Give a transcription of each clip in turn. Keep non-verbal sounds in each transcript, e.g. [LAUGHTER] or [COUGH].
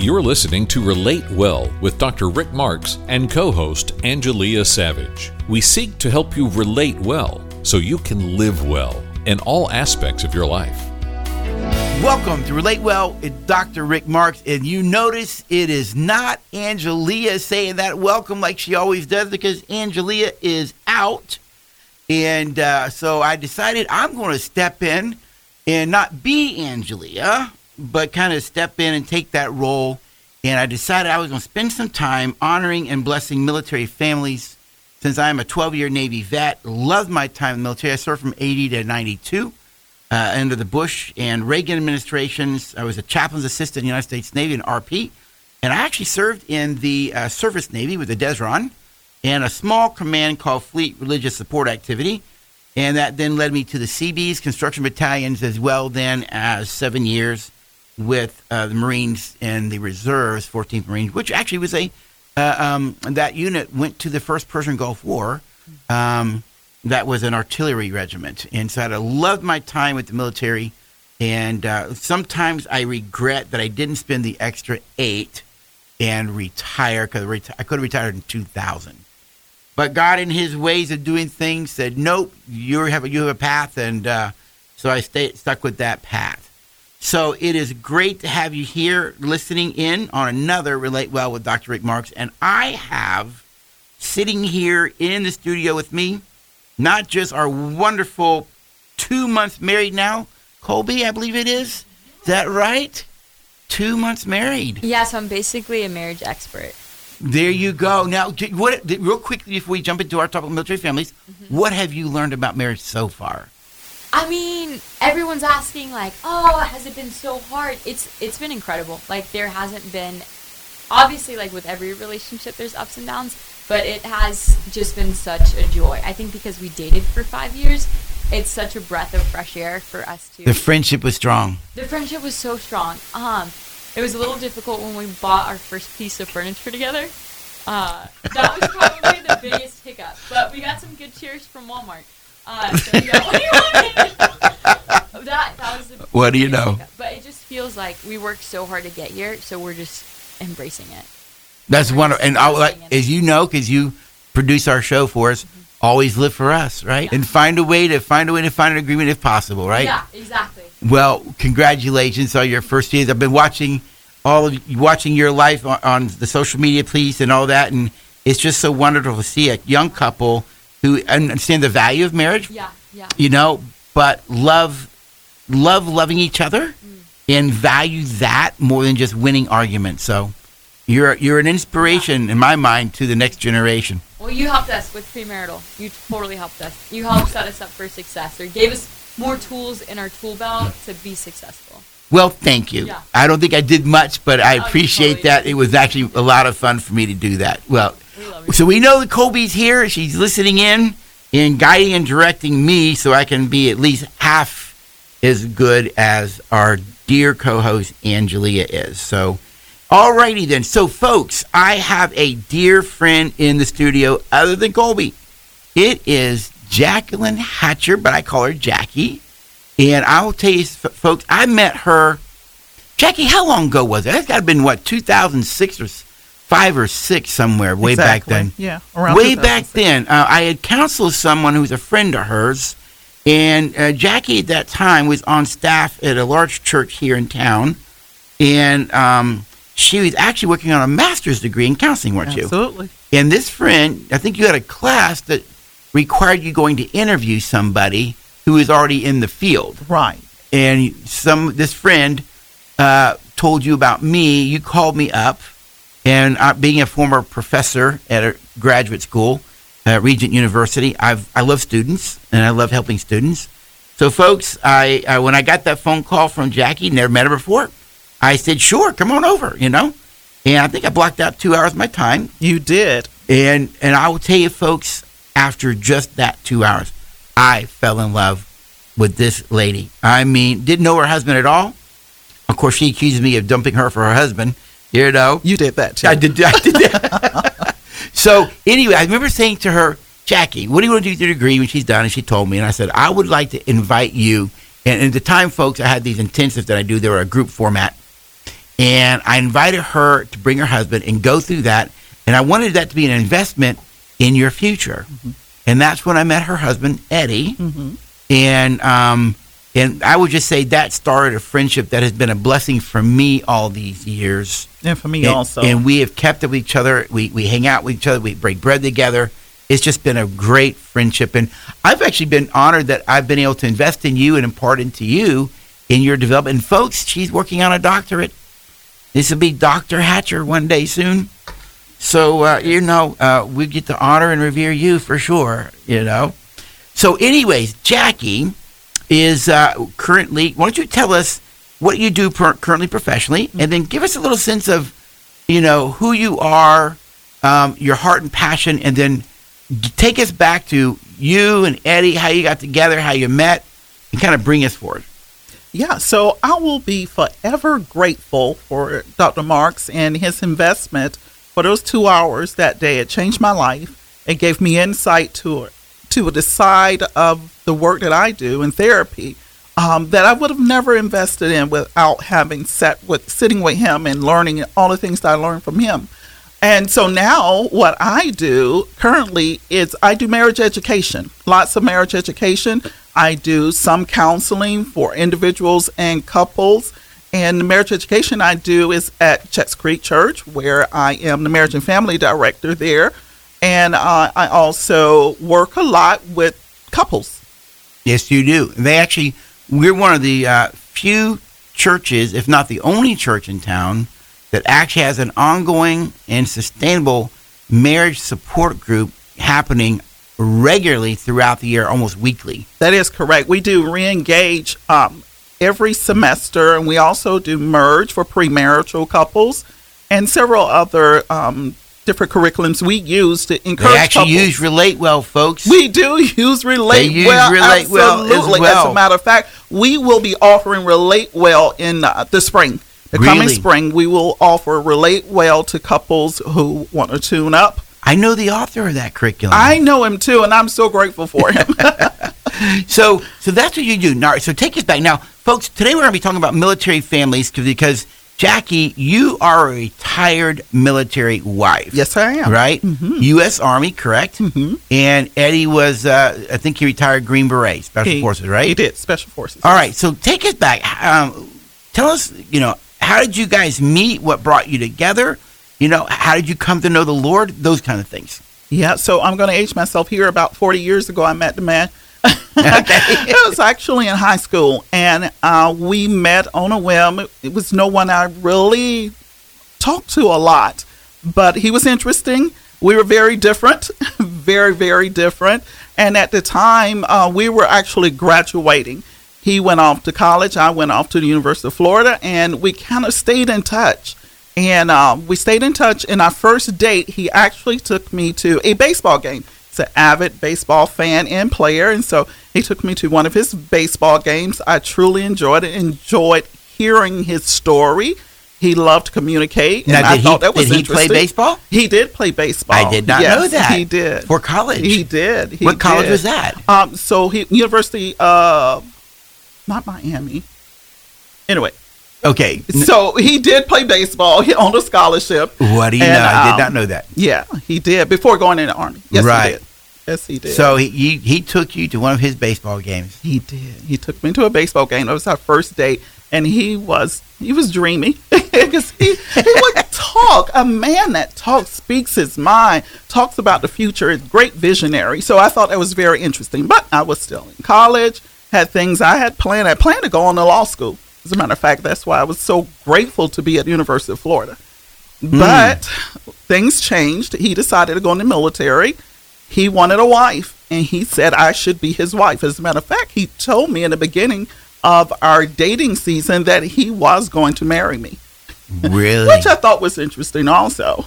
You're listening to Relate Well with Dr. Rick Marks and co host Angelia Savage. We seek to help you relate well so you can live well in all aspects of your life. Welcome to Relate Well with Dr. Rick Marks. And you notice it is not Angelia saying that welcome like she always does because Angelia is out. And uh, so I decided I'm going to step in and not be Angelia, but kind of step in and take that role. And I decided I was going to spend some time honoring and blessing military families since I'm a 12 year Navy vet. Loved my time in the military. I served from 80 to 92 uh, under the Bush and Reagan administrations. I was a chaplain's assistant in the United States Navy and RP. And I actually served in the uh, Surface Navy with the DESRON and a small command called Fleet Religious Support Activity. And that then led me to the CBs, construction battalions as well, then as seven years with uh, the Marines and the reserves, 14th Marines, which actually was a uh, um, that unit went to the first Persian Gulf War. Um, that was an artillery regiment, and so I loved my time with the military. And uh, sometimes I regret that I didn't spend the extra eight and retire because reti- I could have retired in 2000. But God, in His ways of doing things, said, "Nope, you have a, you have a path," and uh, so I stayed stuck with that path. So it is great to have you here listening in on another Relate Well with Dr. Rick Marks. And I have sitting here in the studio with me, not just our wonderful two months married now, Colby, I believe it is. Is that right? Two months married. Yeah, so I'm basically a marriage expert. There you go. Now, what? Real quickly before we jump into our topic of military families, mm-hmm. what have you learned about marriage so far? I mean, everyone's asking like, "Oh, has it been so hard?" It's it's been incredible. Like there hasn't been obviously like with every relationship there's ups and downs, but it has just been such a joy. I think because we dated for 5 years, it's such a breath of fresh air for us to The friendship was strong. The friendship was so strong. Um it was a little difficult when we bought our first piece of furniture together. Uh, that was probably the biggest hiccup, but we got some good cheers from Walmart. Uh, so what do you want? [LAUGHS] that that was. The What do you know? But it just feels like we worked so hard to get here, so we're just embracing it. That's We're wonderful. And I, like, it. as you know, because you produce our show for us, always live for us, right? Yeah. And find a way to find a way to find an agreement if possible, right? Yeah, exactly. Well, congratulations on your first years. I've been watching all of you, watching your life on, on the social media piece and all that, and it's just so wonderful to see a young couple who understand the value of marriage, Yeah, yeah. you know, but love, love loving each other, Mm. and value that more than just winning arguments. So, you're you're an inspiration in my mind to the next generation. Well, you helped us with premarital. You totally helped us. You helped set us up for success, or gave us more tools in our tool belt to be successful. Well, thank you. Yeah. I don't think I did much, but I Oh, appreciate totally that. did. It was actually a lot of fun for me to do that. Well, We love you. So we know that Colby's here. She's listening in and guiding and directing me so I can be at least half as good as our dear co-host Angelia is. So, alrighty then. So, folks, I have a dear friend in the studio other than Colby. It is Jacqueline Hatcher, but I call her Jackie. And I will tell you, folks, I met her. Jackie, how long ago was it? That's got to have been what 2006 or five or six somewhere way back then. Yeah, around way back then, uh, I had counseled someone who was a friend of hers, and uh, Jackie at that time was on staff at a large church here in town, and um, she was actually working on a master's degree in counseling, weren't you? Absolutely. And this friend, I think you had a class that required you going to interview somebody who is already in the field. Right. And some this friend uh, told you about me. You called me up, and uh, being a former professor at a graduate school, uh, Regent University, I've I love students and I love helping students. So, folks, I, I when I got that phone call from Jackie, never met her before. I said, "Sure, come on over," you know. And I think I blocked out two hours of my time You did. and and I will tell you, folks, after just that two hours, I fell in love with this lady. I mean, didn't know her husband at all. Of course, she accused me of dumping her for her husband. You know, You did that too. I did. I did that. [LAUGHS] so anyway, I remember saying to her, Jackie, what do you want to do with your degree when she's done? And she told me, and I said, I would like to invite you. And at the time, folks, I had these intensives that I do. They were a group format. and I invited her to bring her husband and go through that. And I wanted that to be an investment in your future. And that's when I met her husband, Eddie. And um, and I would just say that started a friendship that has been a blessing for me all these years. And for me and, also. And we have kept up with each other. We we hang out with each other. We break bread together. It's just been a great friendship, and I've actually been honored that I've been able to invest in you and impart into you in your development. And folks, she's working on a doctorate. This will be Doctor Hatcher one day soon. So uh, you know, uh, we get to honor and revere you for sure. You know. So, anyways, Jackie is uh, currently. Why don't you tell us what you do per- currently professionally, and then give us a little sense of, you know, who you are, um, your heart and passion, and then take us back to you and Eddie, how you got together, how you met, and kind of bring us forward. Yeah, so I will be forever grateful for Dr. Marks and his investment for those two hours that day. It changed my life. It gave me insight to to the side of the work that I do in therapy um, that I would have never invested in without having sat with sitting with him and learning all the things that I learned from him. And so now what I do currently is I do marriage education, lots of marriage education. I do some counseling for individuals and couples. And the marriage education I do is at Chets Creek Church, where I am the marriage and family director there. And uh, I also work a lot with couples. Yes, you do. They actually, we're one of the uh, few churches, if not the only church in town, that actually has an ongoing and sustainable marriage support group happening regularly throughout the year, almost weekly. That is correct. We do re-engage um, every semester, and we also do merge for premarital couples and several other um, different curriculums we use to encourage. They actually couples. use Relate Well, folks. We do use Relate They use Well. Relate Well as well. As a matter of fact, we will be offering Relate Well in uh, the spring. The coming spring, we will offer Relate Well to couples who want to tune up. I know the author of that curriculum. I know him too, and I'm so grateful for him. [LAUGHS] So, so that's what you do. Now, so take us back. Now, folks, today we're going to be talking about military families because, Jackie, you are a retired military wife. yes, I am. Right? U.S. Army, correct? Mhm. And Eddie was, uh, I think he retired Green Beret, Special He- Forces, right? He did special forces. All right. So take us back. Um, tell us, you know, how did you guys meet? What brought you together? You know, how did you come to know the Lord? Those kind of things. Yeah, so I'm going to age myself here. About 40 years ago, I met the man. [LAUGHS] it was actually in high school, and uh, we met on a whim. It was no one I really talked to a lot, but he was interesting. We were very different, [LAUGHS] very, very different. And at the time, uh, we were actually graduating. He went off to college, I went off to the University of Florida, and we kind of stayed in touch. And uh, we stayed in touch. In our first date, he actually took me to a baseball game. He's an avid baseball fan and player, and so he took me to one of his baseball games. I truly enjoyed it. Enjoyed hearing his story. He loved to communicate, and I did thought he, that was did he play baseball? He did play baseball. I did not Yes, know that. He did. For college. He did. He what college was that? Um, so he University of not Miami. Anyway, Okay. So he did play baseball he, on a scholarship. what do you and, know? I did um, not know that. Yeah, he did before going in the army. Yes, Right. Yes, he did. So he, he he took you to one of his baseball games. he did. He took me to a baseball game. That was our first date, and he was he was dreamy [LAUGHS] because he he would [LAUGHS] talk. A man that talks, speaks his mind, talks about the future. Is great visionary. So I thought that was very interesting. But I was still in college. Had things I had planned. I planned to go on to law school. As a matter of fact, that's why I was so grateful to be at the University of Florida. Hmm. But things changed. He decided to go in the military. He wanted a wife, and he said I should be his wife. As a matter of fact, he told me in the beginning of our dating season that he was going to marry me, Really? which I thought was interesting also.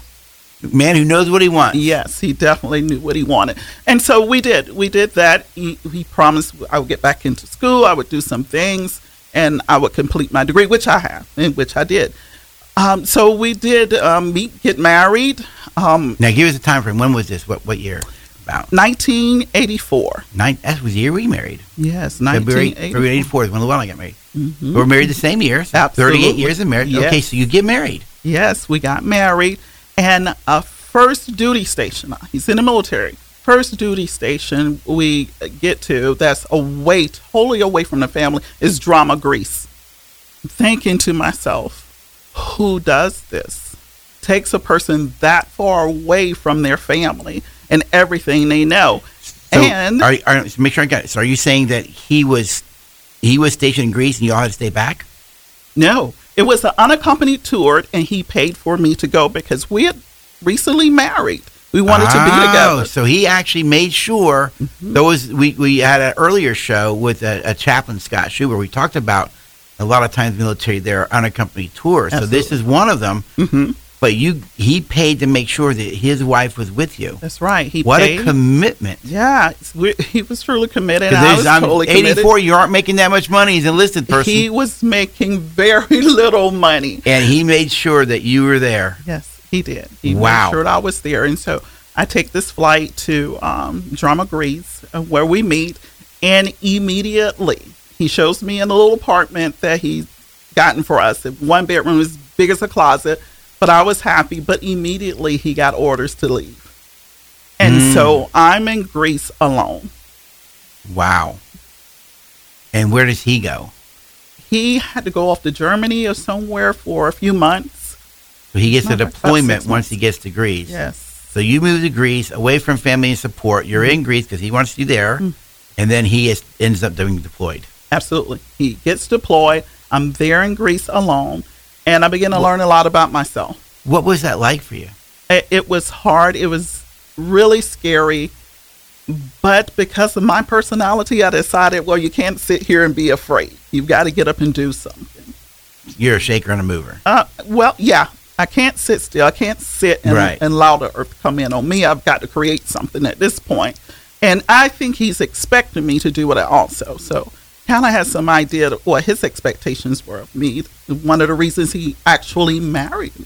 Man who knows what he wants. Yes, he definitely knew what he wanted. And so we did. We did that. He, he promised I would get back into school, I would do some things, and I would complete my degree, which I have, and which I did. Um, so we did um, meet, get married. Um, Now give us a time frame. When was this? What what year? About 1984. nine. That was the year we married. Yes, February 1984. February eighty four is when Llewellyn got married. We were married the same year. so Absolutely. 38 years of marriage. Yes. Okay, so you get married. Yes, we got married, and a first duty station. Uh, he's in the military. First duty station we get to that's away, totally away from the family, is Drama Greece. Thinking to myself, who does this? Takes a person that far away from their family and everything they know. So and are, are, make sure I got it. So are you saying that he was he was stationed in Greece and you all had to stay back? No, it was an unaccompanied tour, and he paid for me to go because we had recently married. We wanted to be Oh, together. So he actually made sure Mm-hmm. those we, we had an earlier show with a, a chaplain Scott Schuber. We talked about a lot of times military there are unaccompanied tours. So this is one of them. hmm But you he paid to make sure that his wife was with you. That's right. He What paid. a commitment! yeah, [LAUGHS] he was truly committed. I was I'm totally committed. 84. You aren't making that much money as an enlisted person, He was making very [LAUGHS] little money. and he made sure that you were there. Yes, he did. He Wow. made sure I was there, and so I take this flight to um, Drama Greece, uh, where we meet, and immediately he shows me in the little apartment that he's gotten for us. One bedroom as big as a closet, but I was happy. But immediately he got orders to leave, and Mm. so I'm in Greece alone. Wow. And where does he go? He had to go off to Germany or somewhere for a few months. So he gets a deployment once he gets to Greece. Yes. So you move to Greece, away from family and support. You're in Greece because he wants you there, Mm. and then he is, ends up being deployed. Absolutely. He gets deployed. I'm there in Greece alone, and I began to learn a lot about myself. What was that like for you? It, it was hard. It was really scary. But because of my personality, I decided, well, you can't sit here and be afraid. You've got to get up and do something. You're a shaker and a mover. Uh, well, yeah, I can't sit still. I can't sit and, Right. and allow the earth to come in on me. I've got to create something at this point. And I think he's expecting me to do it also. So kind of had some idea of what his expectations were of me. One of the reasons he actually married me.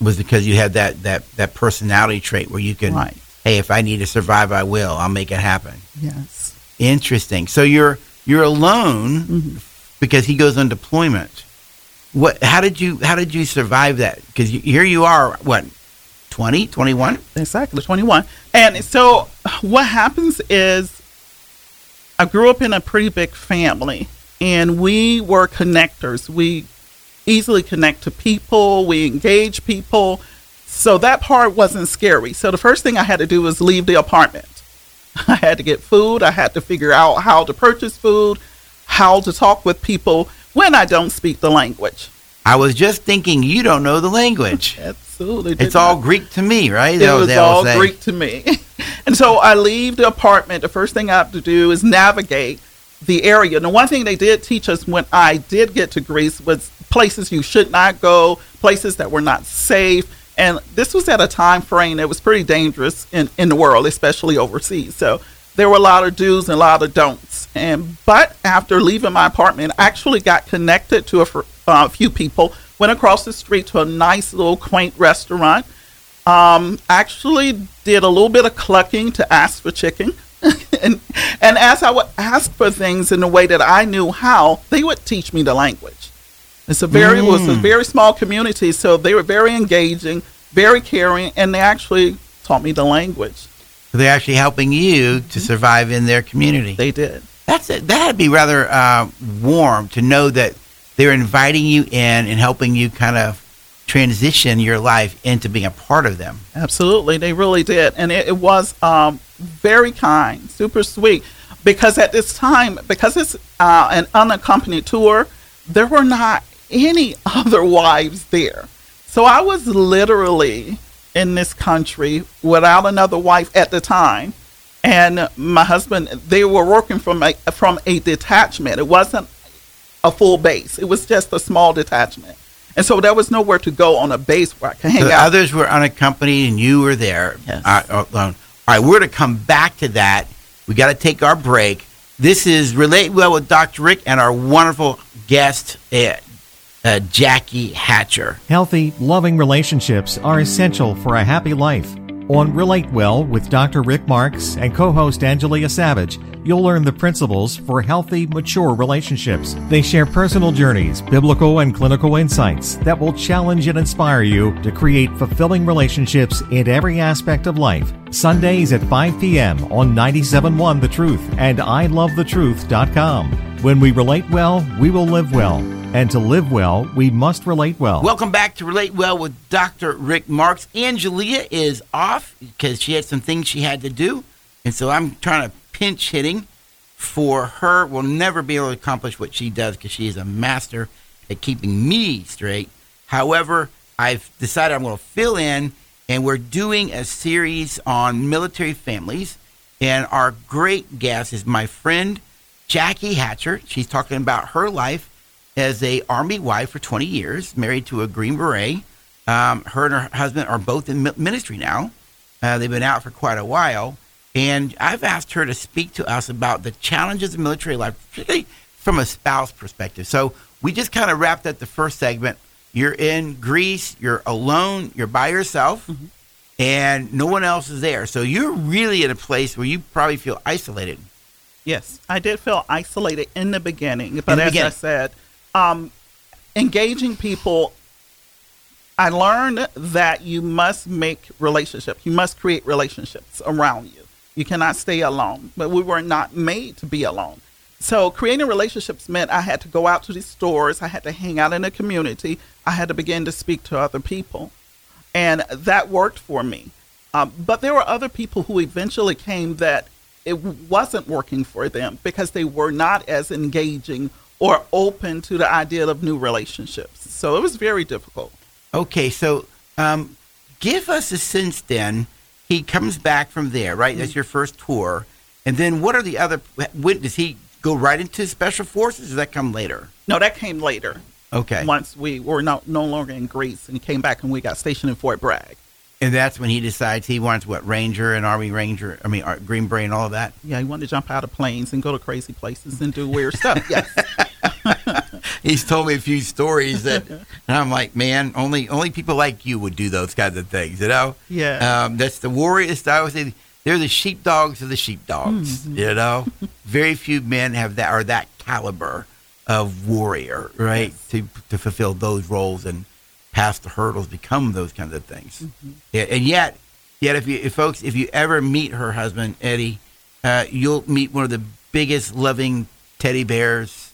Was because you had that that that personality trait where you can, Right. hey, if I need to survive, I will. I'll make it happen. Yes. Interesting. So you're you're alone Mhm. because he goes on deployment. What? How did you how did you survive that? Because here you are, what, 20, 21? Exactly, 21. And so what happens is I grew up in a pretty big family and we were connectors. We easily connect to people, we engage people. So that part wasn't scary. So the first thing I had to do was leave the apartment. [LAUGHS] I had to get food, I had to figure out how to purchase food, how to talk with people when I don't speak the language. I was just thinking you don't know the language. Absolutely. It's all. Greek to me, right? it was all. Greek to me. [LAUGHS] and so I leave the apartment. The first thing I have to do is navigate the area. The one thing they did teach us when I did get to Greece was places you should not go, places that were not safe. And this was at a time frame that was pretty dangerous in, in the world, especially overseas. So there were a lot of do's and a lot of don'ts. And but after leaving my apartment, I actually got connected to a uh, few people. Went across the street to a nice little quaint restaurant. Um, actually did a little bit of clucking to ask for chicken. [LAUGHS] and and as I would ask for things in the way that I knew how, they would teach me the language. It's a very it was a Mm. very small community, so they were very engaging, very caring, and they actually taught me the language. They're actually helping you to survive in their community. They did. That's it. That'd be rather uh, warm to know that they're inviting you in and helping you kind of transition your life into being a part of them. Absolutely, they really did, and it, it was um, very kind, super sweet. Because at this time, because it's uh, an unaccompanied tour, there were not any [LAUGHS] other wives there. So I was literally in this country without another wife at the time, and my husband. They were working from a from a detachment. It wasn't a full base. It was just a small detachment. And so there was nowhere to go on a base where I could hang So the out. others were unaccompanied and you were there. Yes. Uh, uh, alone. All right, we're going to come back to that. We got to take our break. This is Relate Well with Dr. Rick and our wonderful guest, uh, uh, Jackie Hatcher. Healthy, loving relationships are essential for a happy life. On Relate Well with Dr. Rick Marks and co host Angelia Savage, you'll learn the principles for healthy, mature relationships. They share personal journeys, biblical and clinical insights that will challenge and inspire you to create fulfilling relationships in every aspect of life. Sundays at 5 p.m. on 97.1 The Truth and ILoveTheTruth.com. When we relate well, we will live well. And to live well, we must relate well. Welcome back to Relate Well with Dr. Rick Marks. Angelia is off because she had some things she had to do. And so I'm trying to pinch hitting for her. We'll never be able to accomplish what she does because she is a master at keeping me straight. However, I've decided I'm going to fill in, and we're doing a series on military families. And our great guest is my friend Jackie Hatcher. She's talking about her life as a Army wife for 20 years, married to a Green Beret. Um, her and her husband are both in ministry now. Uh, they've been out for quite a while. And I've asked her to speak to us about the challenges of military life, particularly from a spouse perspective. So we just kind of wrapped up the first segment. You're in Greece, you're alone, you're by yourself, mm-hmm. and no one else is there. So you're really in a place where you probably feel isolated. Yes, I did feel isolated in the beginning, but the as beginning. I said, um, engaging people i learned that you must make relationships. You must create relationships around you. You cannot stay alone. But we were not made to be alone. So creating relationships meant i had to go out to these stores. I had to hang out in the community. I had to begin to speak to other people. And that worked for me. Um, but there were other people who eventually came that it wasn't working for them because they were not as engaging or open to the idea of new relationships. So it was very difficult. Okay, so um, give us a sense then. He comes back from there, right? Mm-hmm. That's your first tour. And then what are the other? When, does he go right into special forces? Does that come later? No, that came later. Okay. Once we were no, no longer in Greece and he came back and we got stationed in Fort Bragg. And that's when he decides he wants what Ranger and Army Ranger. I mean, Green Beret and all of that. Yeah, he wanted to jump out of planes and go to crazy places and do weird stuff. Yes. [LAUGHS] [LAUGHS] He's told me a few stories that, and I'm like, man, only only people like you would do those kinds of things, you know? Yeah. Um, that's the warriors. I always say they're the sheepdogs of the sheepdogs. Mm-hmm. You know, very few men have that are that caliber of warrior, right? Yes. To to fulfill those roles and pass the hurdles, become those kinds of things. Mm-hmm. Yeah, and yet, yet if you if folks, if you ever meet her husband Eddie, uh, you'll meet one of the biggest loving teddy bears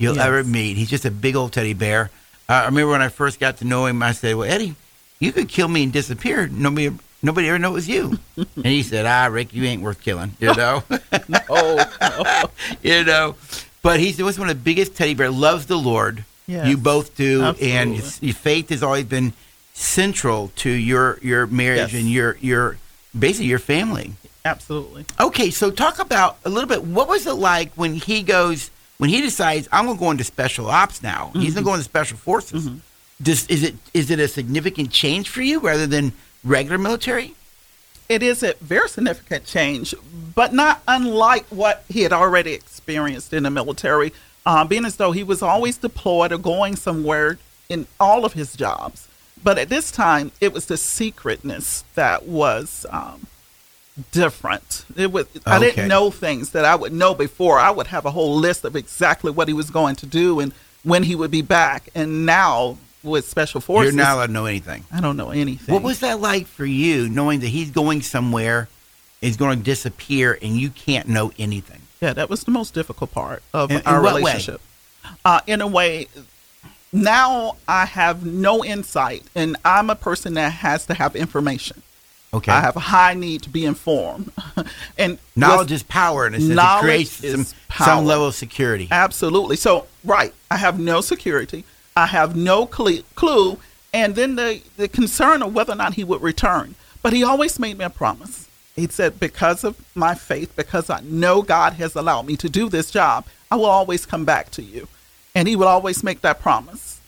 you'll yes. ever meet. He's just a big old teddy bear. Uh, I remember when I first got to know him, I said, "Well, Eddie, you could kill me and disappear. Nobody, nobody ever know it was you." [LAUGHS] and he said, "Ah, Rick, you ain't worth killing." You [LAUGHS] know? no, no. [LAUGHS] you know. But he's was one of the biggest teddy bear. Loves the Lord. Yes. You both do, Absolutely. and your faith has always been central to your your marriage yes. and your your basically your family. Absolutely. Okay, so talk about a little bit. What was it like when he goes? When he decides I'm going to go into special ops now, mm-hmm. he's going to go into special forces. Mm-hmm. Does, is it is it a significant change for you rather than regular military? It is a very significant change, but not unlike what he had already experienced in the military, um, being as though he was always deployed or going somewhere in all of his jobs. But at this time, it was the secretness that was um, different. It was okay. I didn't know things that I would know before. I would have a whole list of exactly what he was going to do and when he would be back. And now with special forces, you're not allowed to know anything. I don't know anything. What was that like for you, knowing that he's going somewhere, he's going to disappear, and you can't know anything? Yeah, that was the most difficult part of in, our in relationship. Uh, in a way, now I have no insight, and I'm a person that has to have information. Okay. I have a high need to be informed. [LAUGHS] and knowledge is power and it creates some, some, level of security. Absolutely. So, right, I have no security. I have no clue. And then the, the concern of whether or not he would return. But he always made me a promise. He said, because of my faith, because I know God has allowed me to do this job, I will always come back to you. And he would always make that promise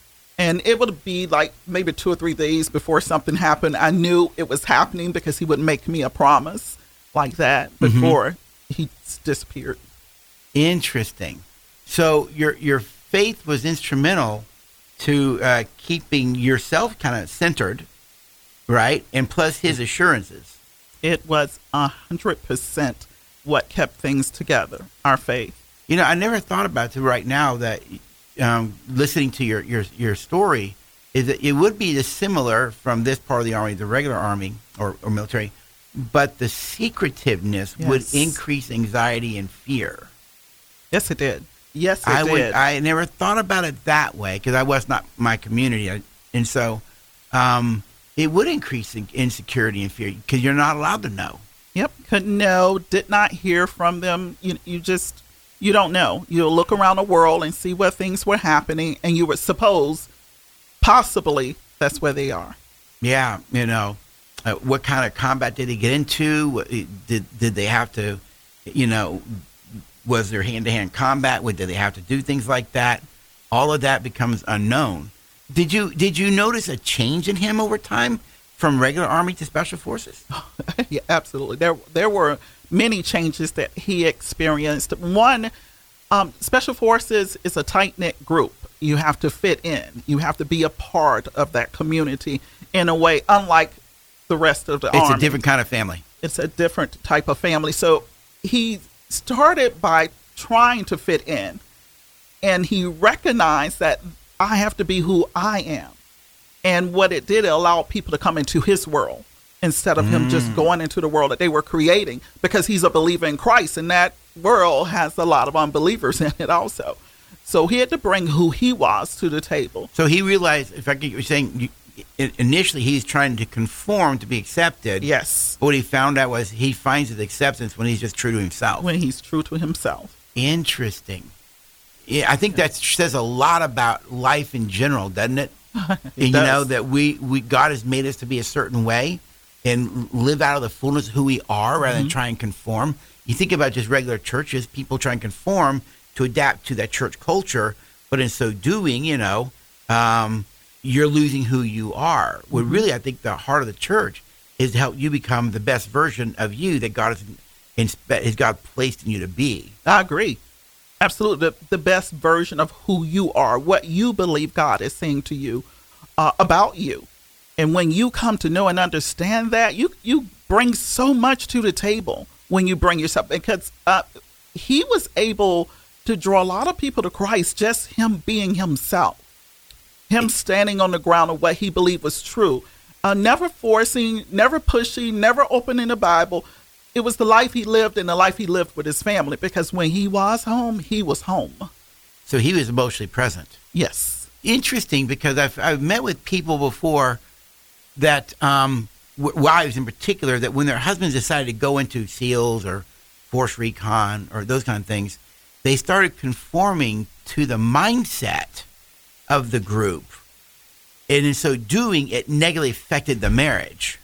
and it would be like maybe two or three days before something happened. I knew it was happening because he would make me a promise like that mm-hmm. before mm-hmm. he disappeared. Interesting. So your your faith was instrumental to uh, keeping yourself kind of centered, right? And plus his assurances. It was a hundred percent what kept things together. Our faith. You know, I never thought about it right now that um, listening to your, your your story is that it would be similar from this part of the army, the regular army or, or military, but the secretiveness would increase anxiety and fear. Yes, it did. Yes, it I did. would. I never thought about it that way because I was not my community, I- and so um, it would increase in- insecurity and fear because you're not allowed to know. Yep, couldn't know, did not hear from them. You, you just, you don't know. You'll look around the world and see where things were happening, and you would suppose, possibly, that's where they are. Yeah, you know, uh, what kind of combat did he get into? Did did they have to, you know, was there hand to hand combat? What did they have to do things like that? All of that becomes unknown. Did you did you notice a change in him over time from regular army to special forces? [LAUGHS] yeah, absolutely. There, there were many changes that he experienced. One, um, special forces is a tight knit group. You have to fit in. You have to be a part of that community in a way, unlike the rest of the It's army. a different kind of family. it's a different type of family. So he started by trying to fit in, and he recognized that I have to be who I am. And what it did, it allowed people to come into his world instead of him just mm. going into the world that they were creating because he's a believer in Christ, and that world has a lot of unbelievers [LAUGHS] in it also. So he had to bring who he was to the table. So he realized, if I get you're saying, you, initially he's trying to conform to be accepted. Yes, But what he found out was he finds his acceptance when he's just true to himself. when he's true to himself. Interesting. Yeah, I think that says a lot about life in general, doesn't it? [LAUGHS] And, you does. know that we, we God has made us to be a certain way and live out of the fullness of who we are rather Mm-hmm. than try and conform. You think about just regular churches, people try and conform to adapt to that church culture, but in so doing, you know, um, you're losing who you are. Well, Mm-hmm. really, I think the heart of the church is to help you become the best version of you that God has, has God placed in you to be. I agree. Absolutely. The, the best version of who you are, what you believe God is saying to you uh, about you. And when you come to know and understand that, you, you bring so much to the table when you bring yourself. Because uh, he was able to draw a lot of people to Christ, just him being himself, him standing on the ground of what he believed was true. Uh, never forcing, never pushing, never opening the Bible, it was the life he lived and the life he lived with his family because when he was home, he was home. So he was emotionally present. Yes. Interesting because I've, I've met with people before that, um, w- wives in particular, that when their husbands decided to go into SEALs or Force Recon or those kind of things, they started conforming to the mindset of the group. And in so doing, it negatively affected the marriage.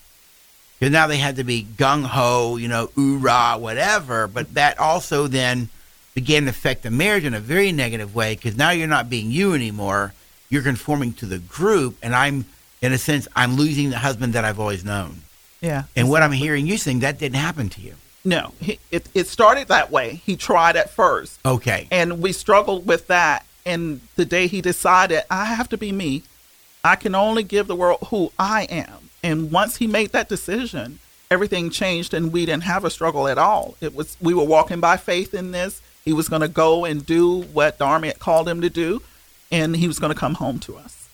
Because now they had to be gung ho, you know, oorah, whatever. But that also then began to affect the marriage in a very negative way because now you're not being you anymore. You're conforming to the group. And I'm, in a sense, I'm losing the husband that I've always known. Yeah. And what I'm hearing you saying, that didn't happen to you. No, he, it, it started that way. He tried at first. Okay. And we struggled with that. And the day he decided, I have to be me, I can only give the world who I am. And once he made that decision, everything changed and we didn't have a struggle at all. It was we were walking by faith in this. He was going to go and do what the army had called him to do, and he was going to come home to us.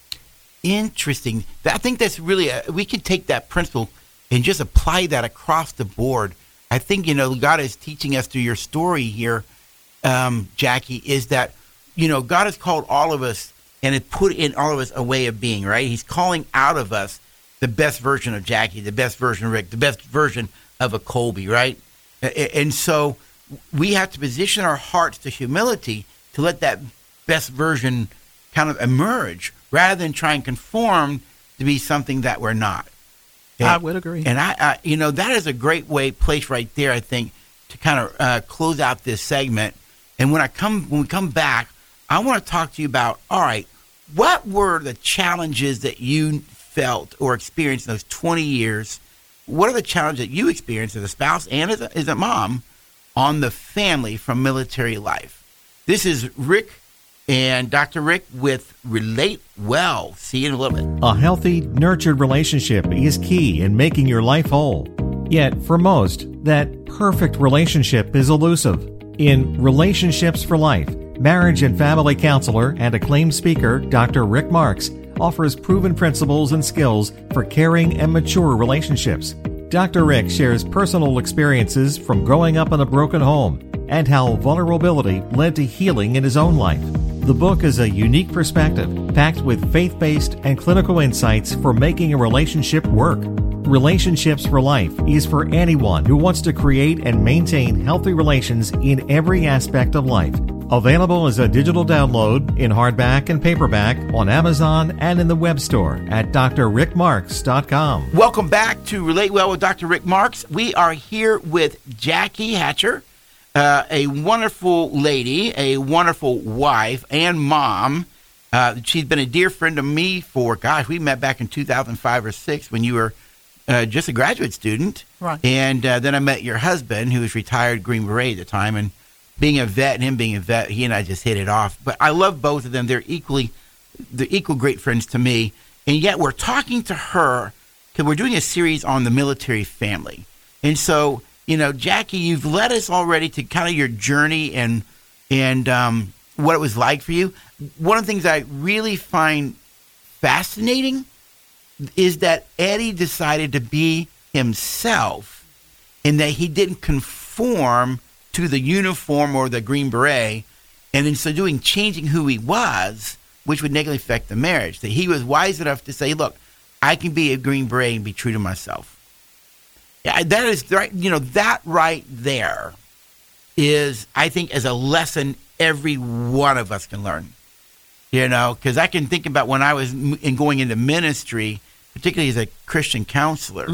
Interesting. I think that's really, a, we can take that principle and just apply that across the board. I think, you know, God is teaching us through your story here, um, Jackie, is that, you know, God has called all of us and has put in all of us a way of being, right? He's calling out of us the best version of Jackie, the best version of Rick, the best version of a Colby, right? And so we have to position our hearts to humility to let that best version kind of emerge rather than try and conform to be something that we're not. I would agree. And I, I, you know, that is a great way, place right there, I think, to kind of uh, close out this segment. And when I come, when we come back, I want to talk to you about, all right, what were the challenges that you felt or experienced in those 20 years? What are the challenges that you experienced as a spouse and as a, as a mom on the family from military life? This is Rick and Dr. Rick with Relate Well. See you in a little bit. A healthy, nurtured relationship is key in making your life whole. Yet, for most, that perfect relationship is elusive. In Relationships for Life, marriage and family counselor and acclaimed speaker Dr. Rick Marks offers proven principles and skills for caring and mature relationships. Dr. Rick shares personal experiences from growing up in a broken home and how vulnerability led to healing in his own life. The book is a unique perspective, packed with faith based and clinical insights for making a relationship work. Relationships for Life is for anyone who wants to create and maintain healthy relations in every aspect of life. Available as a digital download in hardback and paperback on Amazon and in the web store at drrickmarks.com. Welcome back to Relate Well with Dr. Rick Marks. We are here with Jackie Hatcher, uh, a wonderful lady, a wonderful wife and mom. Uh, she's been a dear friend of me for, gosh, we met back in 2005 or 6 when you were uh, just a graduate student. Right. And uh, then I met your husband, who was retired Green Beret at the time. And being a vet and him being a vet, he and I just hit it off. But I love both of them. They're equally, they're equal great friends to me. And yet we're talking to her because we're doing a series on the military family. And so, you know, Jackie, you've led us already to kind of your journey and and um, what it was like for you. One of the things I really find fascinating is that Eddie decided to be himself and that he didn't conform to the uniform or the green beret, and in so doing, changing who he was, which would negatively affect the marriage. That he was wise enough to say, "Look, I can be a green beret and be true to myself." Yeah, that is right. You know that right there is, I think, as a lesson every one of us can learn. You know, because I can think about when I was in going into ministry, particularly as a Christian counselor.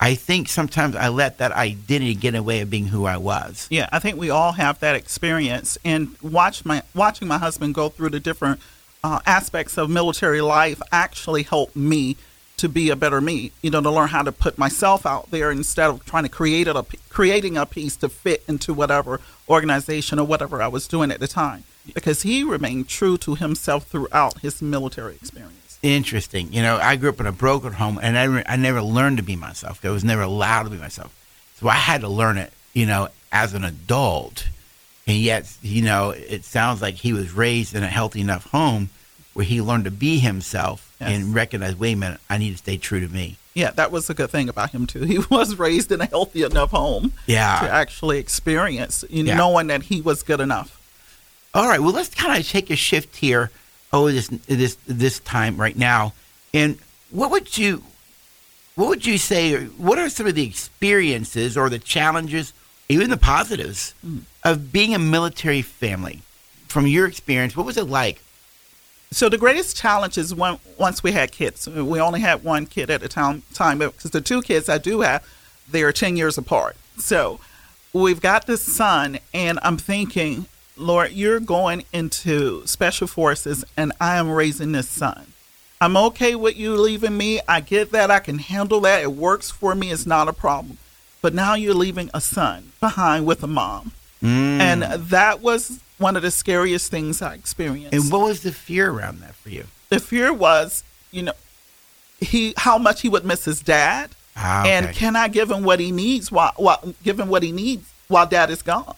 I think sometimes I let that identity get in the way of being who I was. Yeah, I think we all have that experience, and watch my watching my husband go through the different uh, aspects of military life actually helped me to be a better me. You know, to learn how to put myself out there instead of trying to create a creating a piece to fit into whatever organization or whatever I was doing at the time. Because he remained true to himself throughout his military experience. Interesting. You know, I grew up in a broken home, and I, re- I never learned to be myself. I was never allowed to be myself. So I had to learn it, you know, as an adult. And yet, you know, it sounds like he was raised in a healthy enough home where he learned to be himself Yes. and recognize, wait a minute, I need to stay true to me. Yeah, that was a good thing about him too. He [LAUGHS] was raised in a healthy enough home Yeah. to actually experience, you know, Yeah. knowing that he was good enough. All right. Well, let's kind of take a shift here. Oh, this this this time right now, and what would you what would you say? What are some of the experiences or the challenges, even the positives, hmm. of being a military family? From your experience, what was it like? So the greatest challenge is when, once we had kids. We only had one kid at a time, time because the two kids I do have, they are 10 years apart. So we've got this son, and I'm thinking, Lord, you're going into special forces, and I am raising this son. I'm okay with you leaving me. I get that. I can handle that. It works for me. It's not a problem. But now you're leaving a son behind with a mom. Mm. And that was one of the scariest things I experienced And what was the fear around that for you? the fear was, you know, he how much he would miss his dad, Ah, and can I give him what he needs while, while give him what he needs while dad is gone?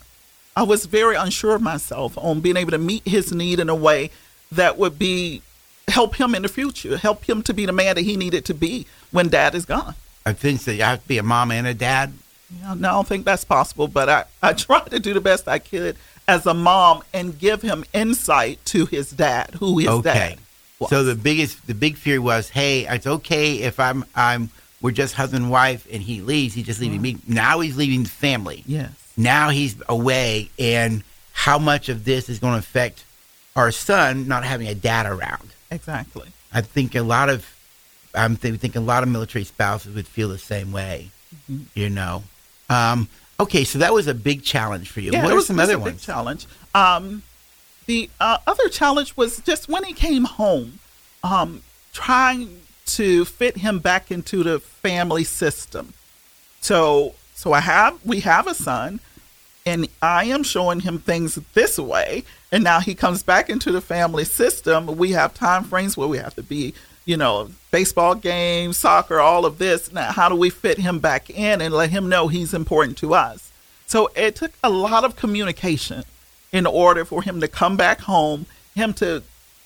I was very unsure of myself on being able to meet his need in a way that would be help him in the future, help him to be the man that he needed to be when dad is gone. I think that you have to be a mom and a dad. Yeah, no, I don't think that's possible, but I, I [LAUGHS] tried to do the best I could as a mom and give him insight to his dad, who his okay. dad was. So the biggest, the big fear was, hey, it's okay if I'm, I'm, we're just husband and wife, and he leaves. He's just leaving me. Now he's leaving the family. yes. Now he's away, and how much of this is going to affect our son not having a dad around? Exactly. I think a lot of, I'm th- thinking a lot of military spouses would feel the same way. Mm-hmm. You know. Um, okay, so that was a big challenge for you. Yeah, what are was, some other ones? challenge. Um, the uh, other challenge was just when he came home, um, trying to fit him back into the family system. So, so I have we have a son, and I am showing him things this way, and now he comes back into the family system. We have time frames where we have to be, you know, baseball games, soccer, all of this. Now, how do we fit him back in and let him know he's important to us? So it took a lot of communication in order for him to come back home, him to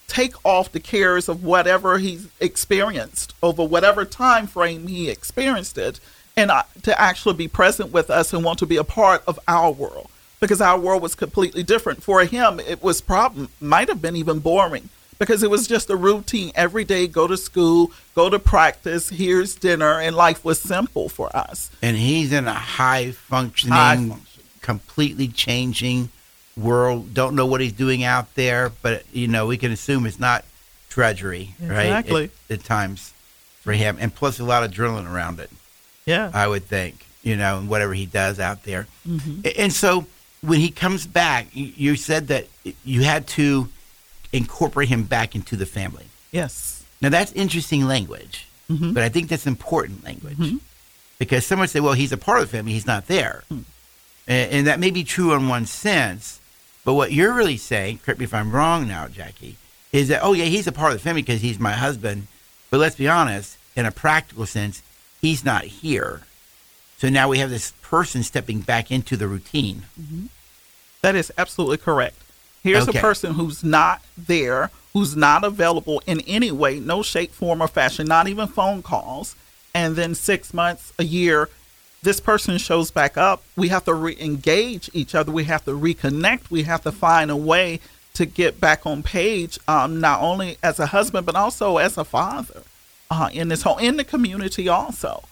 take off the cares of whatever he's experienced over whatever time frame he experienced it and uh, to actually be present with us and want to be a part of our world because our world was completely different for him it was problem might have been even boring because it was just a routine every day go to school go to practice here's dinner and life was simple for us And he's in a high functioning, High completely changing world. Don't know what he's doing out there, but you know we can assume it's not drudgery, right? Exactly. At, at times for him, and plus a lot of adrenaline around it. yeah I would think, you know, and whatever he does out there. Mm-hmm. And so when he comes back, you said that you had to incorporate him back into the family. yes Now that's interesting language, Mhm. but I think that's important language Mhm. because someone say, "Well, he's a part of the family; he's not there," Hmm. and, and that may be true in one sense. But what you're really saying, correct me if I'm wrong now, Jackie, is that oh yeah, he's a part of the family because he's my husband. But let's be honest, in a practical sense, he's not here. So now we have this person stepping back into the routine. That is absolutely correct. Here's Okay. a person who's not there, who's not available in any way, no shape, form, or fashion, not even phone calls. And then six months, a year, this person shows back up. We have to re engage each other. We have to reconnect. We have to find a way to get back on page, um, not only as a husband, but also as a father uh, in this whole, in the community also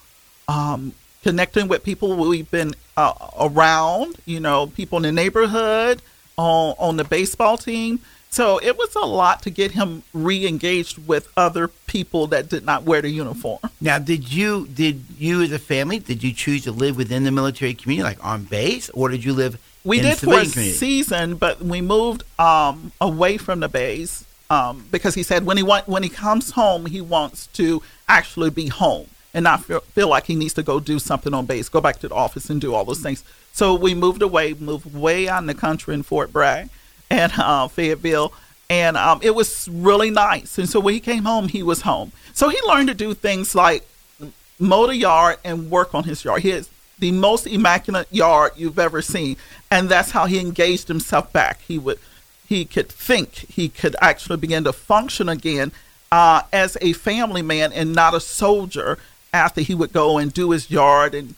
um, connecting with people we've been uh, around, you know, people in the neighborhood, on, on the baseball team. So it was a lot to get him re-engaged with other people that did not wear the uniform. Now, did you did you as a family did you choose to live within the military community, like on base, or did you live We did for a community? season, but we moved um, away from the base um, because he said when he want when he comes home, he wants to actually be home and not feel, feel like he needs to go do something on base, go back to the office and do all those things. So we moved away, moved way out in the country in Fort Bragg and uh, Fayetteville. And um, it was really nice. And so when he came home, he was home. So he learned to do things like mow the yard and work on his yard. He has the most immaculate yard you've ever seen, and that's how he engaged himself back. He would, he could think, he could actually begin to function again uh, as a family man and not a soldier. After he would go and do his yard and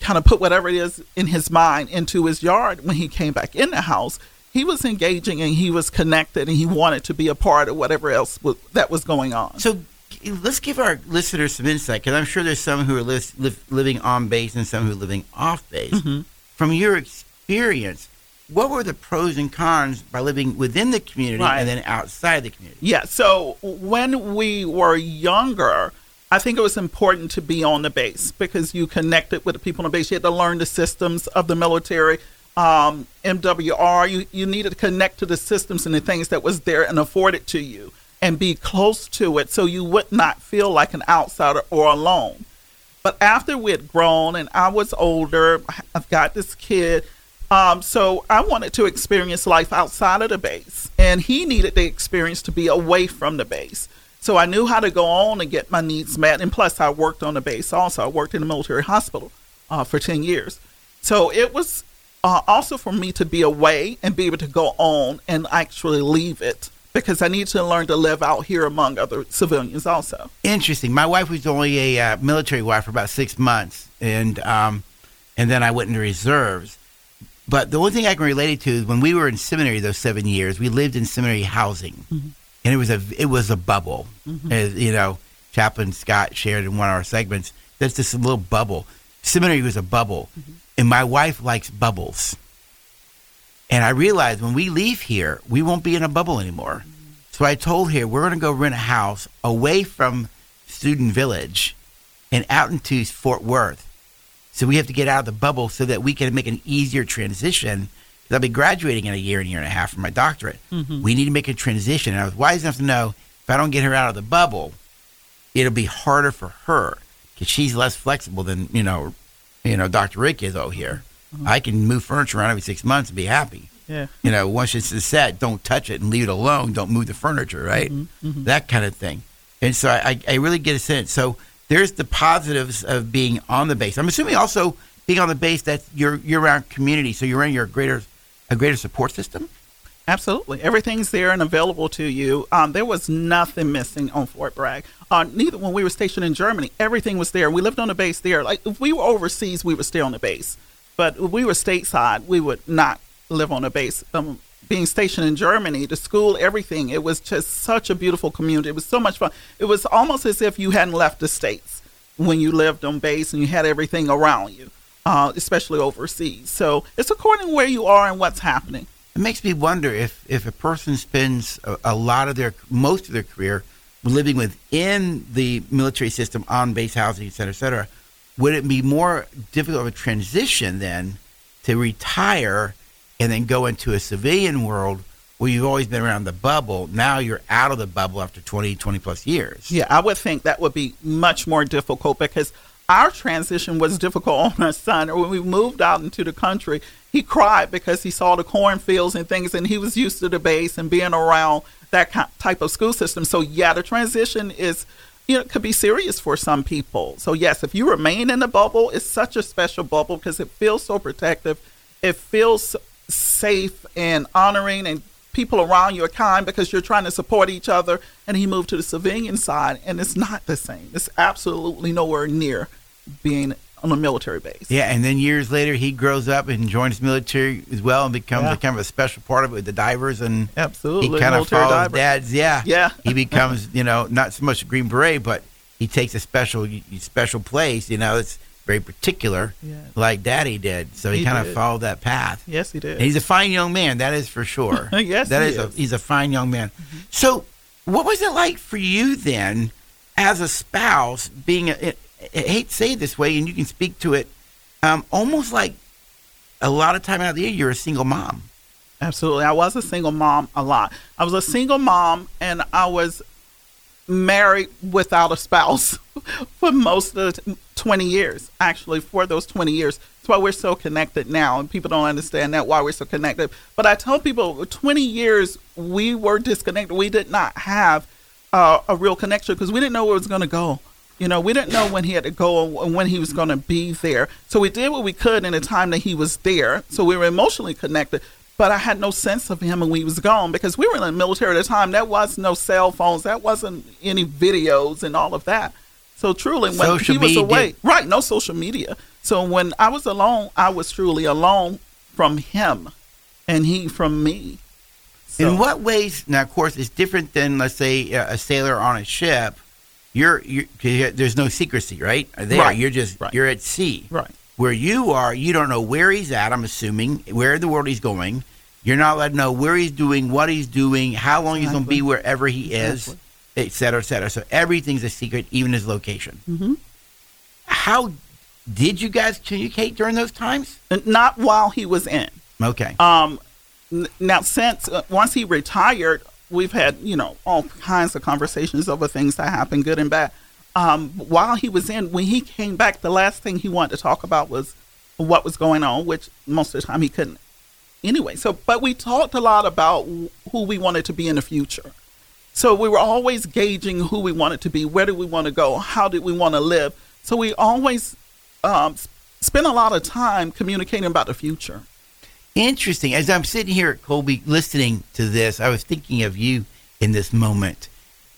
kind of put whatever it is in his mind into his yard when he came back in the house. He was engaging and he was connected and he wanted to be a part of whatever else was, that was going on. So let's give our listeners some insight because I'm sure there's some who are lis- live, living on base and some who are living off base. Mm-hmm. From your experience, what were the pros and cons by living within the community Right. and then outside the community? Yeah. So when we were younger, I think it was important to be on the base because you connected with the people on the base. You had to learn the systems of the military. Um, MWR, you, you needed to connect to the systems and the things that was there and afforded to you and be close to it so you would not feel like an outsider or alone. But after we had grown and I was older, I've got this kid. Um, so I wanted to experience life outside of the base, and he needed the experience to be away from the base. So I knew how to go on and get my needs met, and plus I worked on the base also. I worked in a military hospital uh, for ten years, so it was uh, also for me to be away and be able to go on and actually leave it because I need to learn to live out here among other civilians also. Interesting. My wife was only a uh, military wife for about six months, and um, and then I went into reserves. But the only thing I can relate it to is when we were in seminary those seven years, we lived in seminary housing, and it was a it was a bubble. Mm-hmm. As you know, Chaplain Scott shared in one of our segments. There's this little bubble. Seminary was a bubble, mm-hmm. and my wife likes bubbles. And I realized when we leave here, we won't be in a bubble anymore. Mm-hmm. So I told her we're going to go rent a house away from Student Village and out into Fort Worth. So we have to get out of the bubble so that we can make an easier transition. I'll be graduating in a year and a year and a half for my doctorate. Mm-hmm. We need to make a transition. And I was wise enough to know if I don't get her out of the bubble, it'll be harder for her because she's less flexible than you know, you know, Dr. Rick is over here. Mm-hmm. I can move furniture around every six months and be happy Yeah. you know, once it's set, don't touch it and leave it alone. Don't move the furniture, right? Mm-hmm. That kind of thing. And so I, I really get a sense. So there's the positives of being on the base. I'm assuming also being on the base that you're you're around community, so you're in your greater a greater support system. Absolutely, everything's there and available to you. Um, there was nothing missing on Fort Bragg. Uh, neither when we were stationed in Germany, everything was there. We lived on the base there. Like if we were overseas, we would stay on the base, but if we were stateside, we would not live on the base. Um, being stationed in Germany, the school, everything, it was just such a beautiful community. It was so much fun. It was almost as if you hadn't left the states when you lived on base and you had everything around you, uh, especially overseas. So it's according to where you are and what's happening. It makes me wonder if, if a person spends a, a lot of their, most of their career living within the military system on base housing, et cetera, et cetera, would it be more difficult of a transition then to retire and then go into a civilian world where you've always been around the bubble? Now you're out of the bubble after 20, 20 plus years. Yeah, I would think that would be much more difficult because our transition was difficult on our son. Or When we moved out into the country, he cried because he saw the cornfields and things, and he was used to the base and being around that type of school system. So yeah, the transition is, you know, could be serious for some people. So yes, if you remain in the bubble, it's such a special bubble because it feels so protective. It feels safe and honoring, and people around you are kind because you're trying to support each other. And he moved to the civilian side, and it's not the same. It's absolutely nowhere near being on a military base. Yeah, and then years later, he grows up and joins military as well, and becomes Yeah. a kind of a special part of it with the divers, and Absolutely, he kind of military follows diver. dad's. Yeah, Yeah. he becomes you know not so much a green beret, but he takes a special special place. You know, it's very particular, Yeah. like daddy did. So he, He kind of followed that path. Yes, he did. And he's a fine young man, that is for sure. [LAUGHS] Yes, that he is, A, is. Mm-hmm. he's a fine young man. So, what was it like for you then, as a spouse, being a, I hate to say it this way, and you can speak to it, um, almost like a lot of time out of the year, you're a single mom. Absolutely. I was a single mom a lot. I was a single mom and I was married without a spouse [LAUGHS] for most of the 20 years, actually, for those 20 years. That's why we're so connected now. And people don't understand that, why we're so connected. But I tell people 20 years, we were disconnected. We did not have uh, a real connection because we didn't know where it was going to go. You know, we didn't know when he had to go and when he was going to be there. So we did what we could in the time that he was there. So we were emotionally connected. But I had no sense of him when he was gone because we were in the military at the time. There was no cell phones. There wasn't any videos and all of that. So truly, when Social he was media. away, right? No social media. So when I was alone, I was truly alone from him, and he from me. So, In what ways? Now, of course, it's different than let's say a sailor on a ship. You're, you're there's no secrecy, right? There, Right. you're just Right. you're at sea. Right. Where you are, you don't know where he's at. I'm assuming where in the world he's going. You're not allowed to know where he's doing, what he's doing, how long he's going to be wherever he is, Exactly. et cetera, et cetera. So everything's a secret, even his location. Mhm. How did you guys communicate during those times? Not while he was in. Okay. Um, now since uh, once he retired, we've had you know all kinds of conversations over things that happened, good and bad. Um, while he was in, when he came back, the last thing he wanted to talk about was what was going on, which most of the time he couldn't. Anyway, so but we talked a lot about who we wanted to be in the future. So we were always gauging who we wanted to be, where do we want to go, how did we want to live. So we always um, spent a lot of time communicating about the future. Interesting. As I'm sitting here at Colby listening to this, I was thinking of you in this moment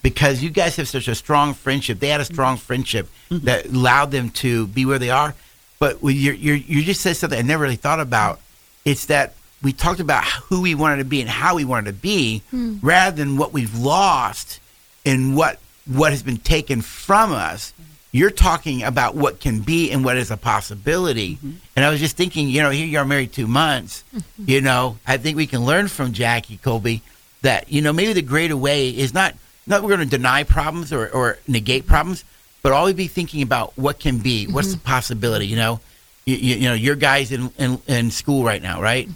because you guys have such a strong friendship. They had a strong friendship mm-hmm. that allowed them to be where they are. But when you're, you're, you just said something I never really thought about. It's that we talked about who we wanted to be and how we wanted to be hmm. rather than what we've lost and what what has been taken from us. You're talking about what can be and what is a possibility. Mm-hmm. And I was just thinking, you know, here you are married two months. Mm-hmm. You know, I think we can learn from Jackie Colby that, you know, maybe the greater way is not not we're going to deny problems or, or negate problems, but always be thinking about what can be, what's the mm-hmm. possibility. You know, you, you, you know, your guys in, in in school right now, right?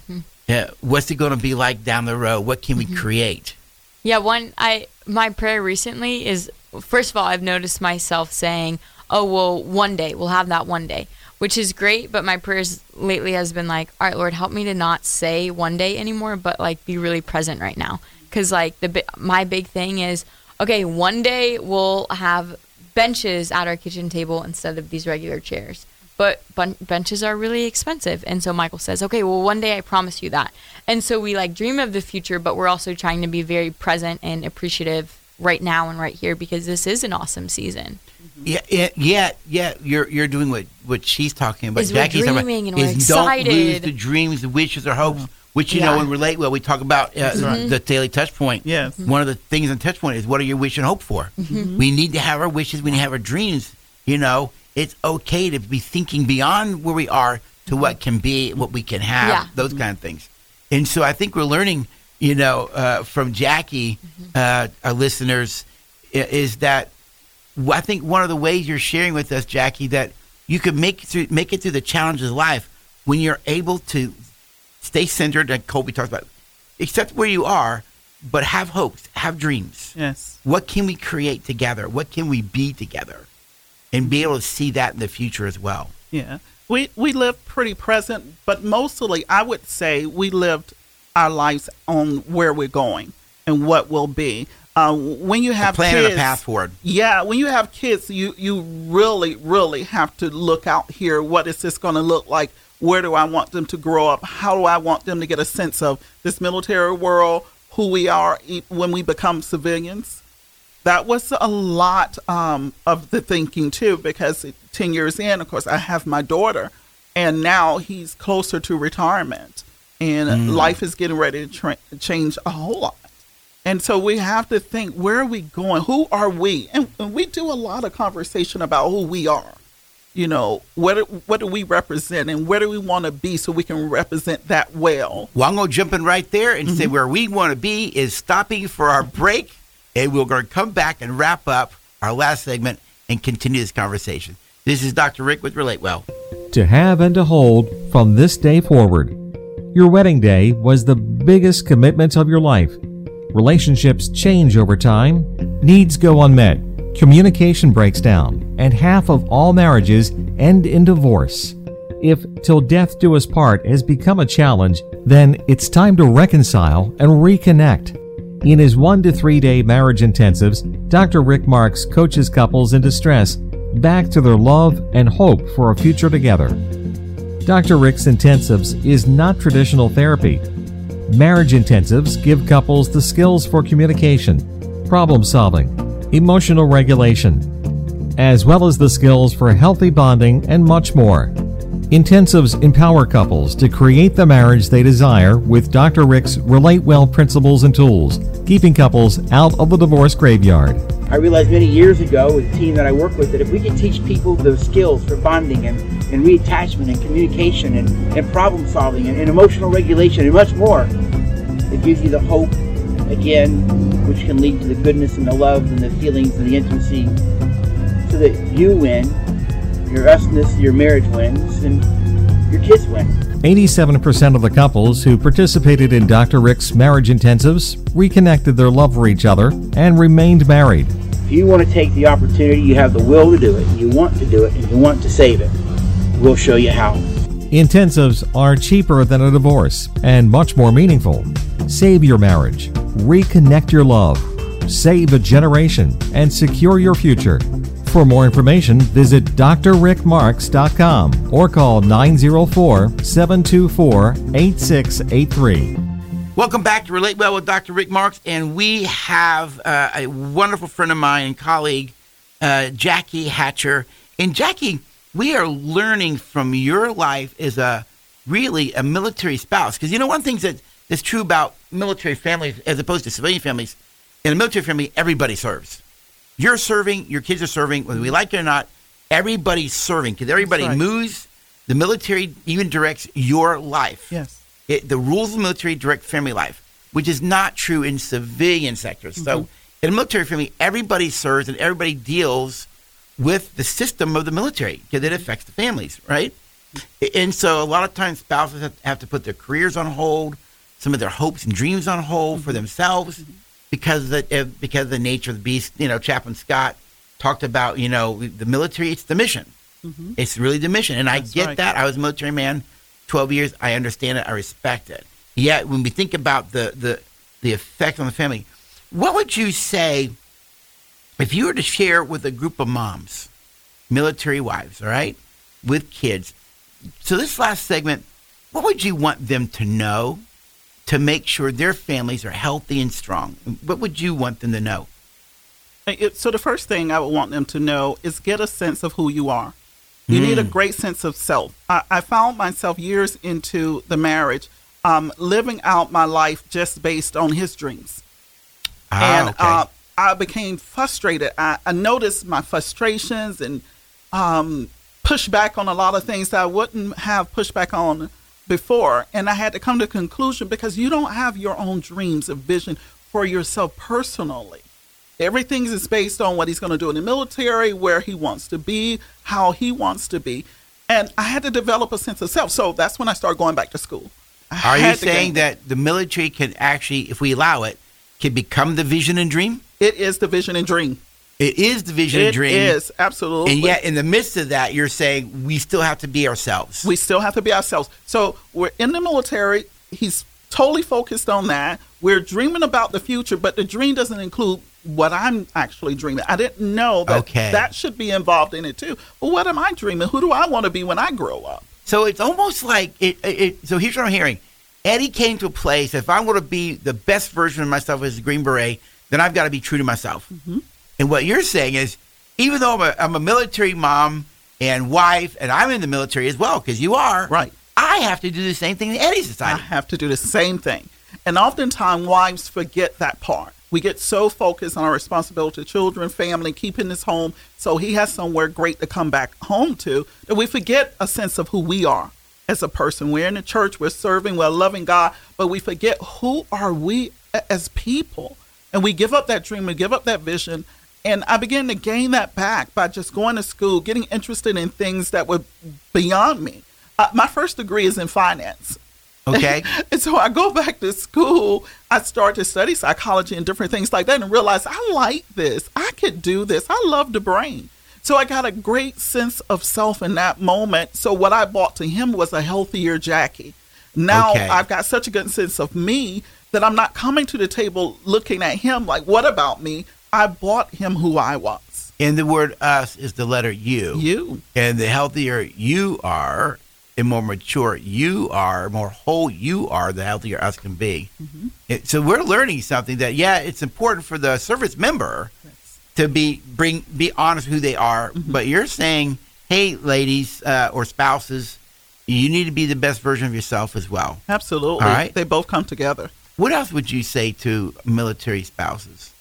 Yeah, what's it going to be like down the road? What can we create? Yeah, one I my prayer recently is first of all I've noticed myself saying, "Oh, well, one day we'll have that one day," which is great. But my prayers lately has been like, "All right, Lord, help me to not say one day anymore, but like be really present right now." Because like the my big thing is, okay, one day we'll have benches at our kitchen table instead of these regular chairs. But bun- benches are really expensive. And so Michael says, okay, well, one day I promise you that. And so we like dream of the future, but we're also trying to be very present and appreciative right now and right here because this is an awesome season. Yeah, yeah, yeah, yeah. You're you're doing what what she's talking about. Is we're Jackie's talking about dreaming and we're is don't lose the dreams, the wishes, or hopes. Which you Yeah. know, and relate well. We talk about uh, Mm-hmm. the daily touch point. Yes. One of the things on touch point is what are your wish and hope for? Mm-hmm. We need to have our wishes. We need to have our dreams. You know, it's okay to be thinking beyond where we are to what can be, what we can have, Yeah. those kind of things. And so I think we're learning, you know, uh, from Jackie, uh, our listeners, is that I think one of the ways you're sharing with us, Jackie, that you can make it through make it through the challenges of life when you're able to stay centered, like Colby talks about, accept where you are, but have hopes, have dreams. Yes. What can we create together? What can we be together? And be able to see that in the future as well. Yeah. We we lived pretty present, but mostly I would say we lived our lives on where we're going and what will be. Uh, when you have plan kids, and a path forward. Yeah, when you have kids, you you really really have to look out here. What is this going to look like? Where do I want them to grow up? How do I want them to get a sense of this military world, who we are when we become civilians? That was a lot um, of the thinking too because 10 years in of course i have my daughter and now he's closer to retirement and life is getting ready to tra- change a whole lot. And so we have to think where are we going? Who are we? And, and we do a lot of conversation about who we are. You know what what do we represent and where do we want to be so we can represent that well? Well, I'm going to jump in right there and say where we want to be is stopping for our break, and we're going to come back and wrap up our last segment and continue this conversation. This is Dr. Rick with Relate Well. to have and to hold from this day forward. Your wedding day was the biggest commitment of your life. Relationships change over time, needs go unmet, communication breaks down, and half of all marriages end in divorce. If till death do us part has become a challenge, then it's time to reconcile and reconnect. In his one to three day marriage intensives, Dr. Rick Marks coaches couples in distress back to their love and hope for a future together. Dr. Rick's Intensives is not traditional therapy. Marriage intensives give couples the skills for communication, problem solving, emotional regulation, as well as the skills for healthy bonding and much more. Intensives empower couples to create the marriage they desire with Dr. Rick's Relate Well principles and tools, keeping couples out of the divorce graveyard. I realized many years ago with the team that I work with that if we could teach people those skills for bonding and, and reattachment and communication and, and problem solving and, and emotional regulation and much more, it gives you the hope, again, which can lead to the goodness and the love and the feelings and the intimacy so that you win, your usness, your marriage wins, and your kids win. 87% of the couples who participated in Dr. Rick's marriage intensives reconnected their love for each other and remained married. If you want to take the opportunity, you have the will to do it, you want to do it, and you want to save it. We'll show you how. Intensives are cheaper than a divorce and much more meaningful. Save your marriage, reconnect your love, save a generation, and secure your future. For more information, visit drrickmarks.com or call 904 724 8683. Welcome back to Relate Well with Dr. Rick Marks, and we have uh, a wonderful friend of mine and colleague, uh, Jackie Hatcher. And Jackie, we are learning from your life as a really a military spouse, because you know one things that that's true about military families as opposed to civilian families. In a military family, everybody serves. You're serving, your kids are serving, whether we like it or not. Everybody's serving because everybody right. moves. The military even directs your life. yes It, the rules of the military direct family life, which is not true in civilian sectors. So, Mm-hmm. in a military family, everybody serves and everybody deals with the system of the military because it affects the families, right? And so, a lot of times, spouses have, to put their careers on hold, some of their hopes and dreams on hold Mm-hmm. for themselves because the, uh, because the nature of the beast. You know, Chaplain Scott talked about, you know, the military, it's the mission. It's really the mission. And I Mm-hmm. Get right. that. I was a military man 12 years. I understand it. I respect it. Yet, when we think about the, the, the effect on the family, what would you say if you were to share with a group of moms, military wives, all right, with kids, so this last segment, what would you want them to know to make sure their families are healthy and strong? What would you want them to know? So the first thing I would want them to know is get a sense of who you are. You need a great sense of self. I, I found myself years into the marriage um, living out my life just based on his dreams. Ah, and okay. uh, I became frustrated. I, I noticed my frustrations and um, pushed back on a lot of things that I wouldn't have pushed back on before. And I had to come to a conclusion because you don't have your own dreams of vision for yourself personally. Everything is based on what he's going to do in the military, where he wants to be, how he wants to be. And I had to develop a sense of self. So that's when I started going back to school. I Are you saying that the military can actually, if we allow it, can become the vision and dream? it is the vision and dream? It is the vision and It dream. is, absolutely. And yet, in the midst of that, you're saying we still have to be ourselves. We still have to be ourselves. So we're in the military. He's totally focused on that. We're dreaming about the future, but the dream doesn't include what I'm actually dreaming. I didn't know that Okay. that should be involved in it too. But what am I dreaming? Who do I want to be when I grow up? So it's almost like it, it, it. So here's what I'm hearing: Eddie came to a place. If I want to be the best version of myself as a Green Beret, then I've got to be true to myself. Mm-hmm. And what you're saying is, even though I'm a, I'm a military mom and wife, and I'm in the military as well, because you are Right. I have to do the same thing that Eddie's I have to do the same thing. And oftentimes, wives forget that part. We get so focused on our responsibility to children, family, keeping this home so he has somewhere great to come back home to that we forget a sense of who we are as a person. We're in the church, we're serving, we're loving God, but we forget who are we as people. And we give up that dream, we give up that vision. And I began to gain that back by just going to school, getting interested in things that were beyond me. Uh, my first degree is in finance. Okay, [LAUGHS] And so I go back to school. I start to study psychology and different things like that and realize I like this. I could do this. I love the brain. So I got a great sense of self in that moment. So what I bought to him was a healthier Jackie. Now Okay. I've got such a good sense of me that I'm not coming to the table looking at him like, what about me? I bought him who I was. and the word "us" is the letter U. You. And the healthier you are, the more mature you are, more whole you are, the healthier us can be. It- so we're learning something that yeah, it's important for the service member to be bring be honest who they are. But you're saying, hey, ladies uh, or spouses, you need to be the best version of yourself as well. Absolutely. All right. They both come together. What else would you say to military spouses?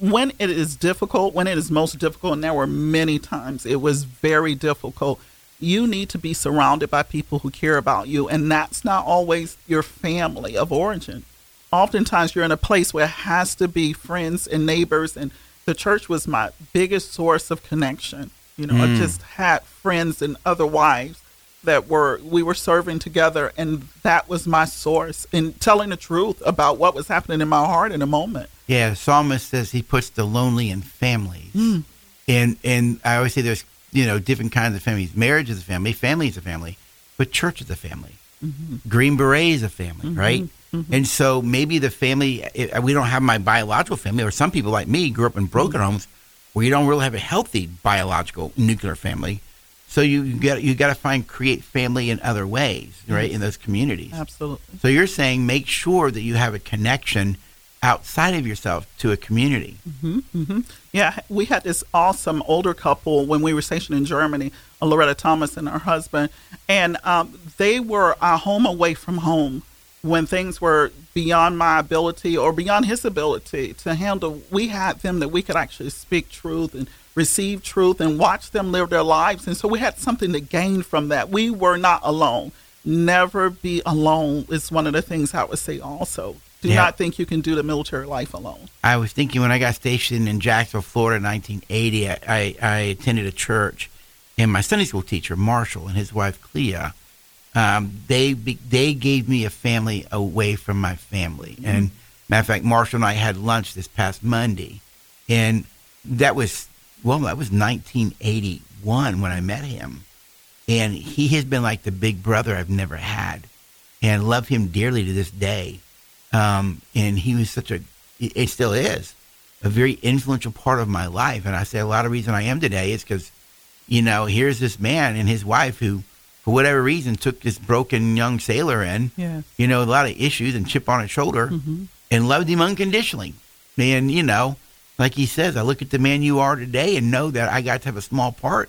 When it is difficult, when it is most difficult, and there were many times it was very difficult, you need to be surrounded by people who care about you. And that's not always your family of origin. Oftentimes you're in a place where it has to be friends and neighbors. And the church was my biggest source of connection. You know, I mm. just had friends and other wives that were we were serving together and that was my source in telling the truth about what was happening in my heart in a moment. Yeah, the psalmist says he puts the lonely in families. Hmm. And and I always say there's you know different kinds of families. Marriage is a family, family is a family, but church is a family. Mm-hmm. Green Beret is a family, mm-hmm. right? Mm-hmm. And so maybe the family eh, we don't have my biological family, or some people like me grew up in broken homes where you don't really have a healthy biological nuclear family. So you got you got to find create family in other ways, right? In those communities. Absolutely. So you're saying make sure that you have a connection outside of yourself to a community. Yeah, we had this awesome older couple when we were stationed in Germany, uh, Loretta Thomas and her husband, and um, they were our home away from home when things were beyond my ability or beyond his ability to handle. We had them that we could actually speak truth and receive truth and watch them live their lives, and so we had something to gain from that. We were not alone. Never be alone is one of the things I would say. Also, do Yeah. not think you can do the military life alone. I was thinking when I got stationed in Jacksonville, Florida in 1980, I, I, attended a church, and my Sunday school teacher, Marshall, and his wife, Clea, um, they they gave me a family away from my family. And matter of fact, Marshall and I had lunch this past Monday, and that was well, that was 1981 when I met him, and he has been like the big brother I've never had, and love him dearly to this day. Um, and he was such a, it still is, a very influential part of my life. And I say a lot of reason I am today is because, you know, here's this man and his wife who, for whatever reason, took this broken young sailor in, Yes. you know, a lot of issues and chip on his shoulder Mm-hmm. and loved him unconditionally. And, you know, like he says, I look at the man you are today and know that I got to have a small part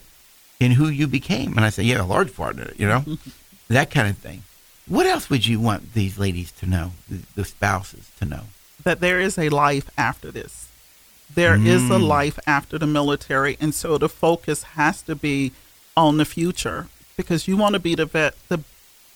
in who you became. And I say, yeah, a large part in it, you know, [LAUGHS] that kind of thing. What else would you want these ladies to know, the, spouses to know? that there is a life after this. There is a Mm. life after the military, and so the focus has to be on the future because you want to be the vet, the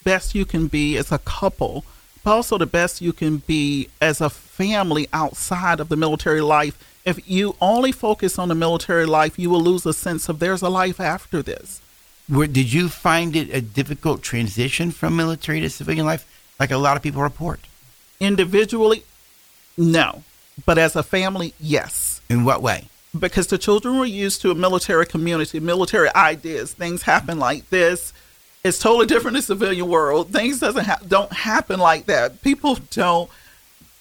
best you can be as a couple, but also the best you can be as a family outside of the military life. If you only focus on the military life, you will lose a sense of there's a life after this. Where, did you find it a difficult transition from military to civilian life, like a lot of people report? Individually, no, but as a family, yes. In what way? because the children were used to a military community, military ideas. Things happen like this. It's totally different in the civilian world. Things doesn't ha- don't happen like that. People don't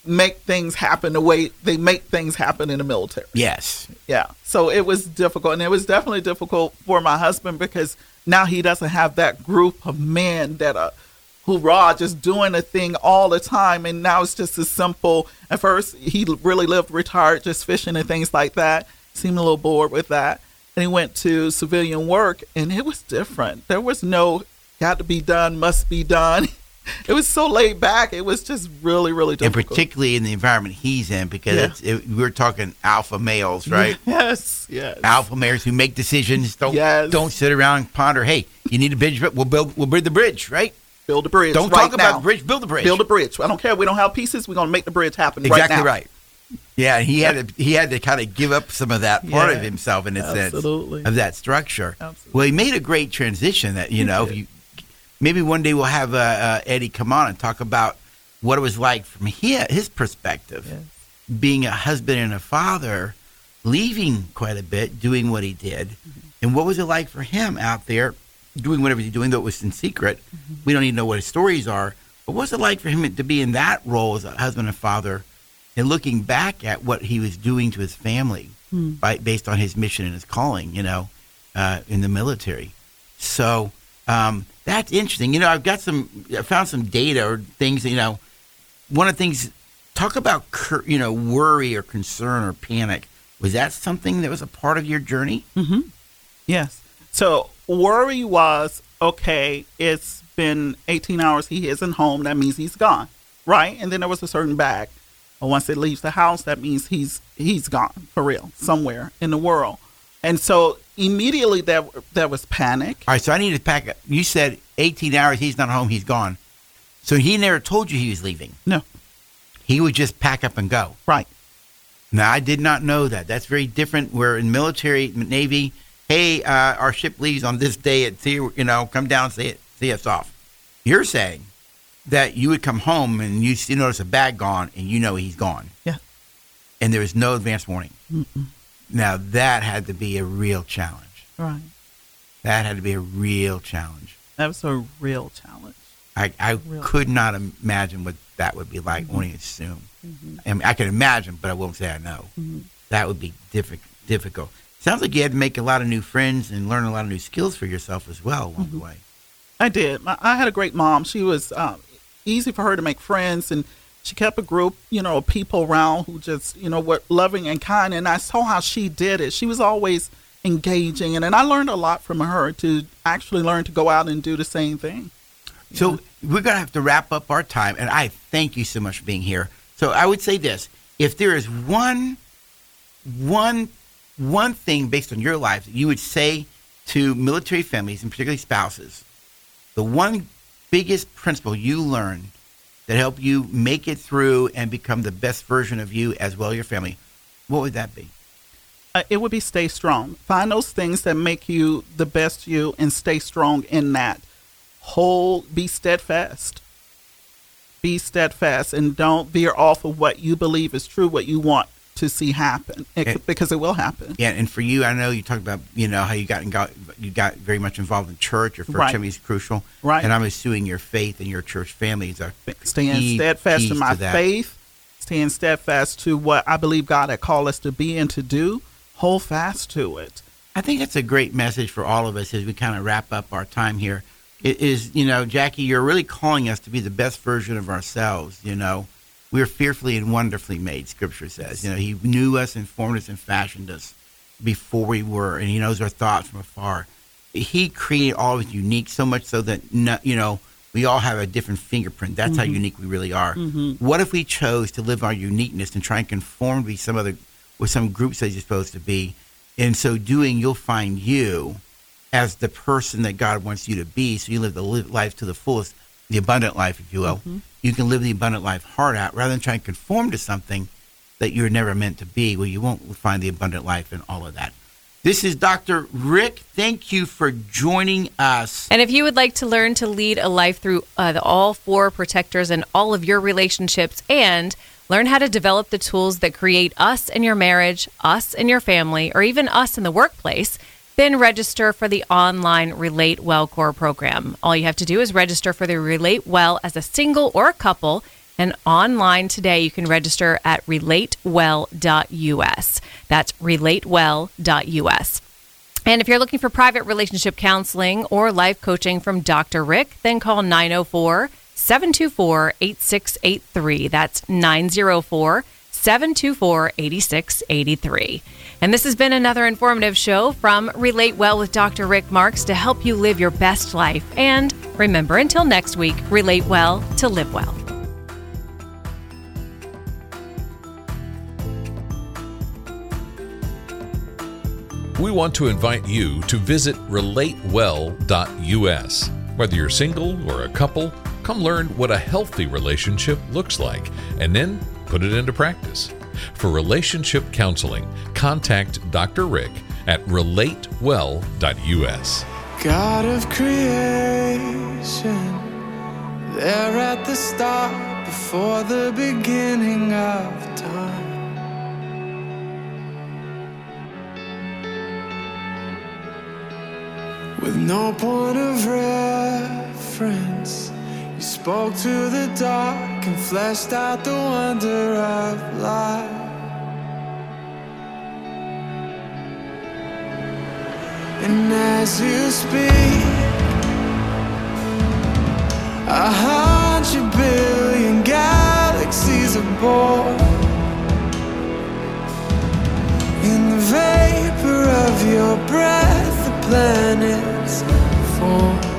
make things happen the way they make things happen in the military. Yes. Yeah. So it was difficult, and it was definitely difficult for my husband because now he doesn't have that group of men that are hoorah, just doing a thing all the time. And now it's just as simple. At first, he really lived retired, just fishing and things like that. Seemed a little bored with that. And he went to civilian work, and it was different. There was no got to be done, must be done. [LAUGHS] [LAUGHS] It was so laid back. It was just really, really difficult. And particularly in the environment he's in, because Yeah. it, we're talking alpha males, right? [LAUGHS] Yes, yes. alpha males who make decisions. Don't Yes. don't sit around and ponder. Hey, you need a bridge. We'll build. We'll build the bridge, right? Build a bridge. Don't right talk about now. the bridge. Build the bridge. Build a bridge. I don't care. We don't have pieces. We're gonna make the bridge happen exactly right now. right. Yeah, he had to he had to kind of give up some of that part of himself in a absolutely. sense of that structure. Absolutely. Well, he made a great transition. That you know, if you maybe one day we'll have uh, uh, Eddie come on and talk about what it was like from his, his perspective, Yes. being a husband and a father, leaving quite a bit, doing what he did, Mm-hmm. and what was it like for him out there doing whatever he's doing, though it was in secret. Mm-hmm. We don't even know what his stories are. But what's it like for him to be in that role as a husband and father, and looking back at what he was doing to his family, Hmm. by, based on his mission and his calling, you know, uh, in the military. So um, that's interesting. You know, I've got some, I found some data or things. You know, one of the things, talk about you know worry or concern or panic. Was that something that was a part of your journey? Yes. So worry was okay. It's been 18 hours. He isn't home. That means he's gone, right? And then there was a certain bag. Once it leaves the house, that means he's he's gone for real somewhere in the world. And so immediately there there was panic. All right, so I need to pack. up. You said 18 hours. He's not home. He's gone. So he never told you he was leaving. No, He would just pack up and go. right. Now I did not know that. That's very different. We're in military, Navy. Hey, uh, our ship leaves on this day at sea. you know come down see it, see us off. You're saying that you would come home and you see notice a bag gone and you know he's gone. Yeah. And there was no advance warning. Now that had to be a real challenge. Right. That had to be a real challenge. That was a real challenge. I, I Real. could not imagine what that would be like. Mm-hmm. Only assume. Mm-hmm. I mean, I can imagine, but I won't say I know. Mm-hmm. That would be diffi- difficult. Sounds like you had to make a lot of new friends and learn a lot of new skills for yourself as well along the way. I did. I had a great mom. She was um, easy for her to make friends, and she kept a group, you know, of people around who just, you know, were loving and kind. And I saw how she did it. She was always engaging, and, and I learned a lot from her to actually learn to go out and do the same thing. So we're going to have to wrap up our time, and I thank you so much for being here. So I would say this: if there is one, one, one thing based on your life that you would say to military families and particularly spouses, the one biggest principle you learned that help you make it through and become the best version of you as well your family, what would that be? Uh, it would be stay strong. Find those things that make you the best you and stay strong in that. Hold, be steadfast. Be steadfast and don't veer off of what you believe is true, what you want to see happen, It- Okay. because it will happen. Yeah, and for you, I know you talked about you know how you got, got you got very much involved in church. Your first Right. family is crucial, Right. And I'm assuming your faith and your church family is a Staying key steadfast in my faith, staying steadfast to what I believe God had called us to be and to do, hold fast to it. I think that's a great message for all of us as we kind of wrap up our time here. It is, you know, Jackie, you're really calling us to be the best version of ourselves. You know, we're fearfully and wonderfully made, Scripture says. You know, He knew us and formed us and fashioned us before we were, and He knows our thoughts from afar. He created all of us unique, so much so that, no, you know, we all have a different fingerprint. That's how mm-hmm. unique we really are. Mm-hmm. What if we chose to live our uniqueness and try and conform to be some other, with some groups that you're supposed to be? In so doing, you'll find you as the person that God wants you to be. So you live the li- life to the fullest, the abundant life, if you will. Mm-hmm. You can live the abundant life hard out rather than trying to conform to something that you're never meant to be. Well, you won't find the abundant life and all of that. This is Dr. Rick. Thank you for joining us. And if you would like to learn to lead a life through uh, the all four protectors and all of your relationships and learn how to develop the tools that create us in your marriage, us in your family, or even us in the workplace, then register for the online Relate Well Core program. All you have to do is register for the Relate Well as a single or a couple. And online today, you can register at relatewell.us. That's relatewell.us. And if you're looking for private relationship counseling or life coaching from Dr. Rick, then call 904 724 8683. That's 904 724 8683. And this has been another informative show from Relate Well with Dr. Rick Marks to help you live your best life. And remember, until next week, relate well to live well. We want to invite you to visit relatewell.us. Whether you're single or a couple, come learn what a healthy relationship looks like and then put it into practice. For relationship counseling, contact Dr. Rick at relatewell.us. God of creation, there at the start, before the beginning of time. With no point of reference, spoke to the dark and fleshed out the wonder of life. And as you speak, a hundred billion galaxies are born. In the vapor of your breath, the planets form.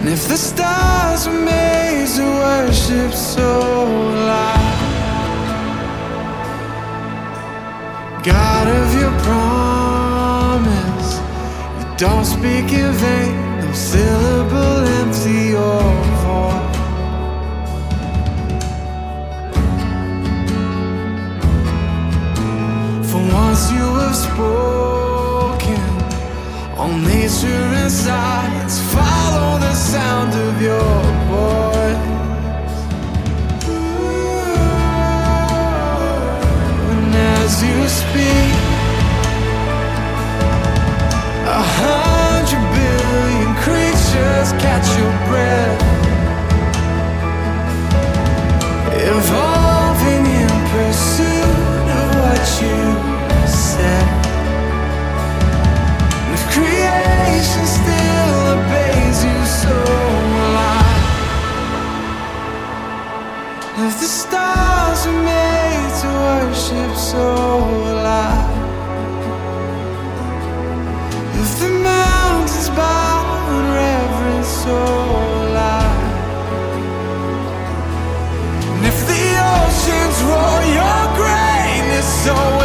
And if the stars were made to worship so loud, God of your promise, you don't speak in vain, no syllable empty or void. For once you have spoken, all nature and science follow the sound of your voice. And as you speak, a hundred billion creatures catch your breath, evolving in pursuit of what you if the stars are made to worship so alive, if the mountains bow in reverence so alive, and if the oceans roar your greatness, so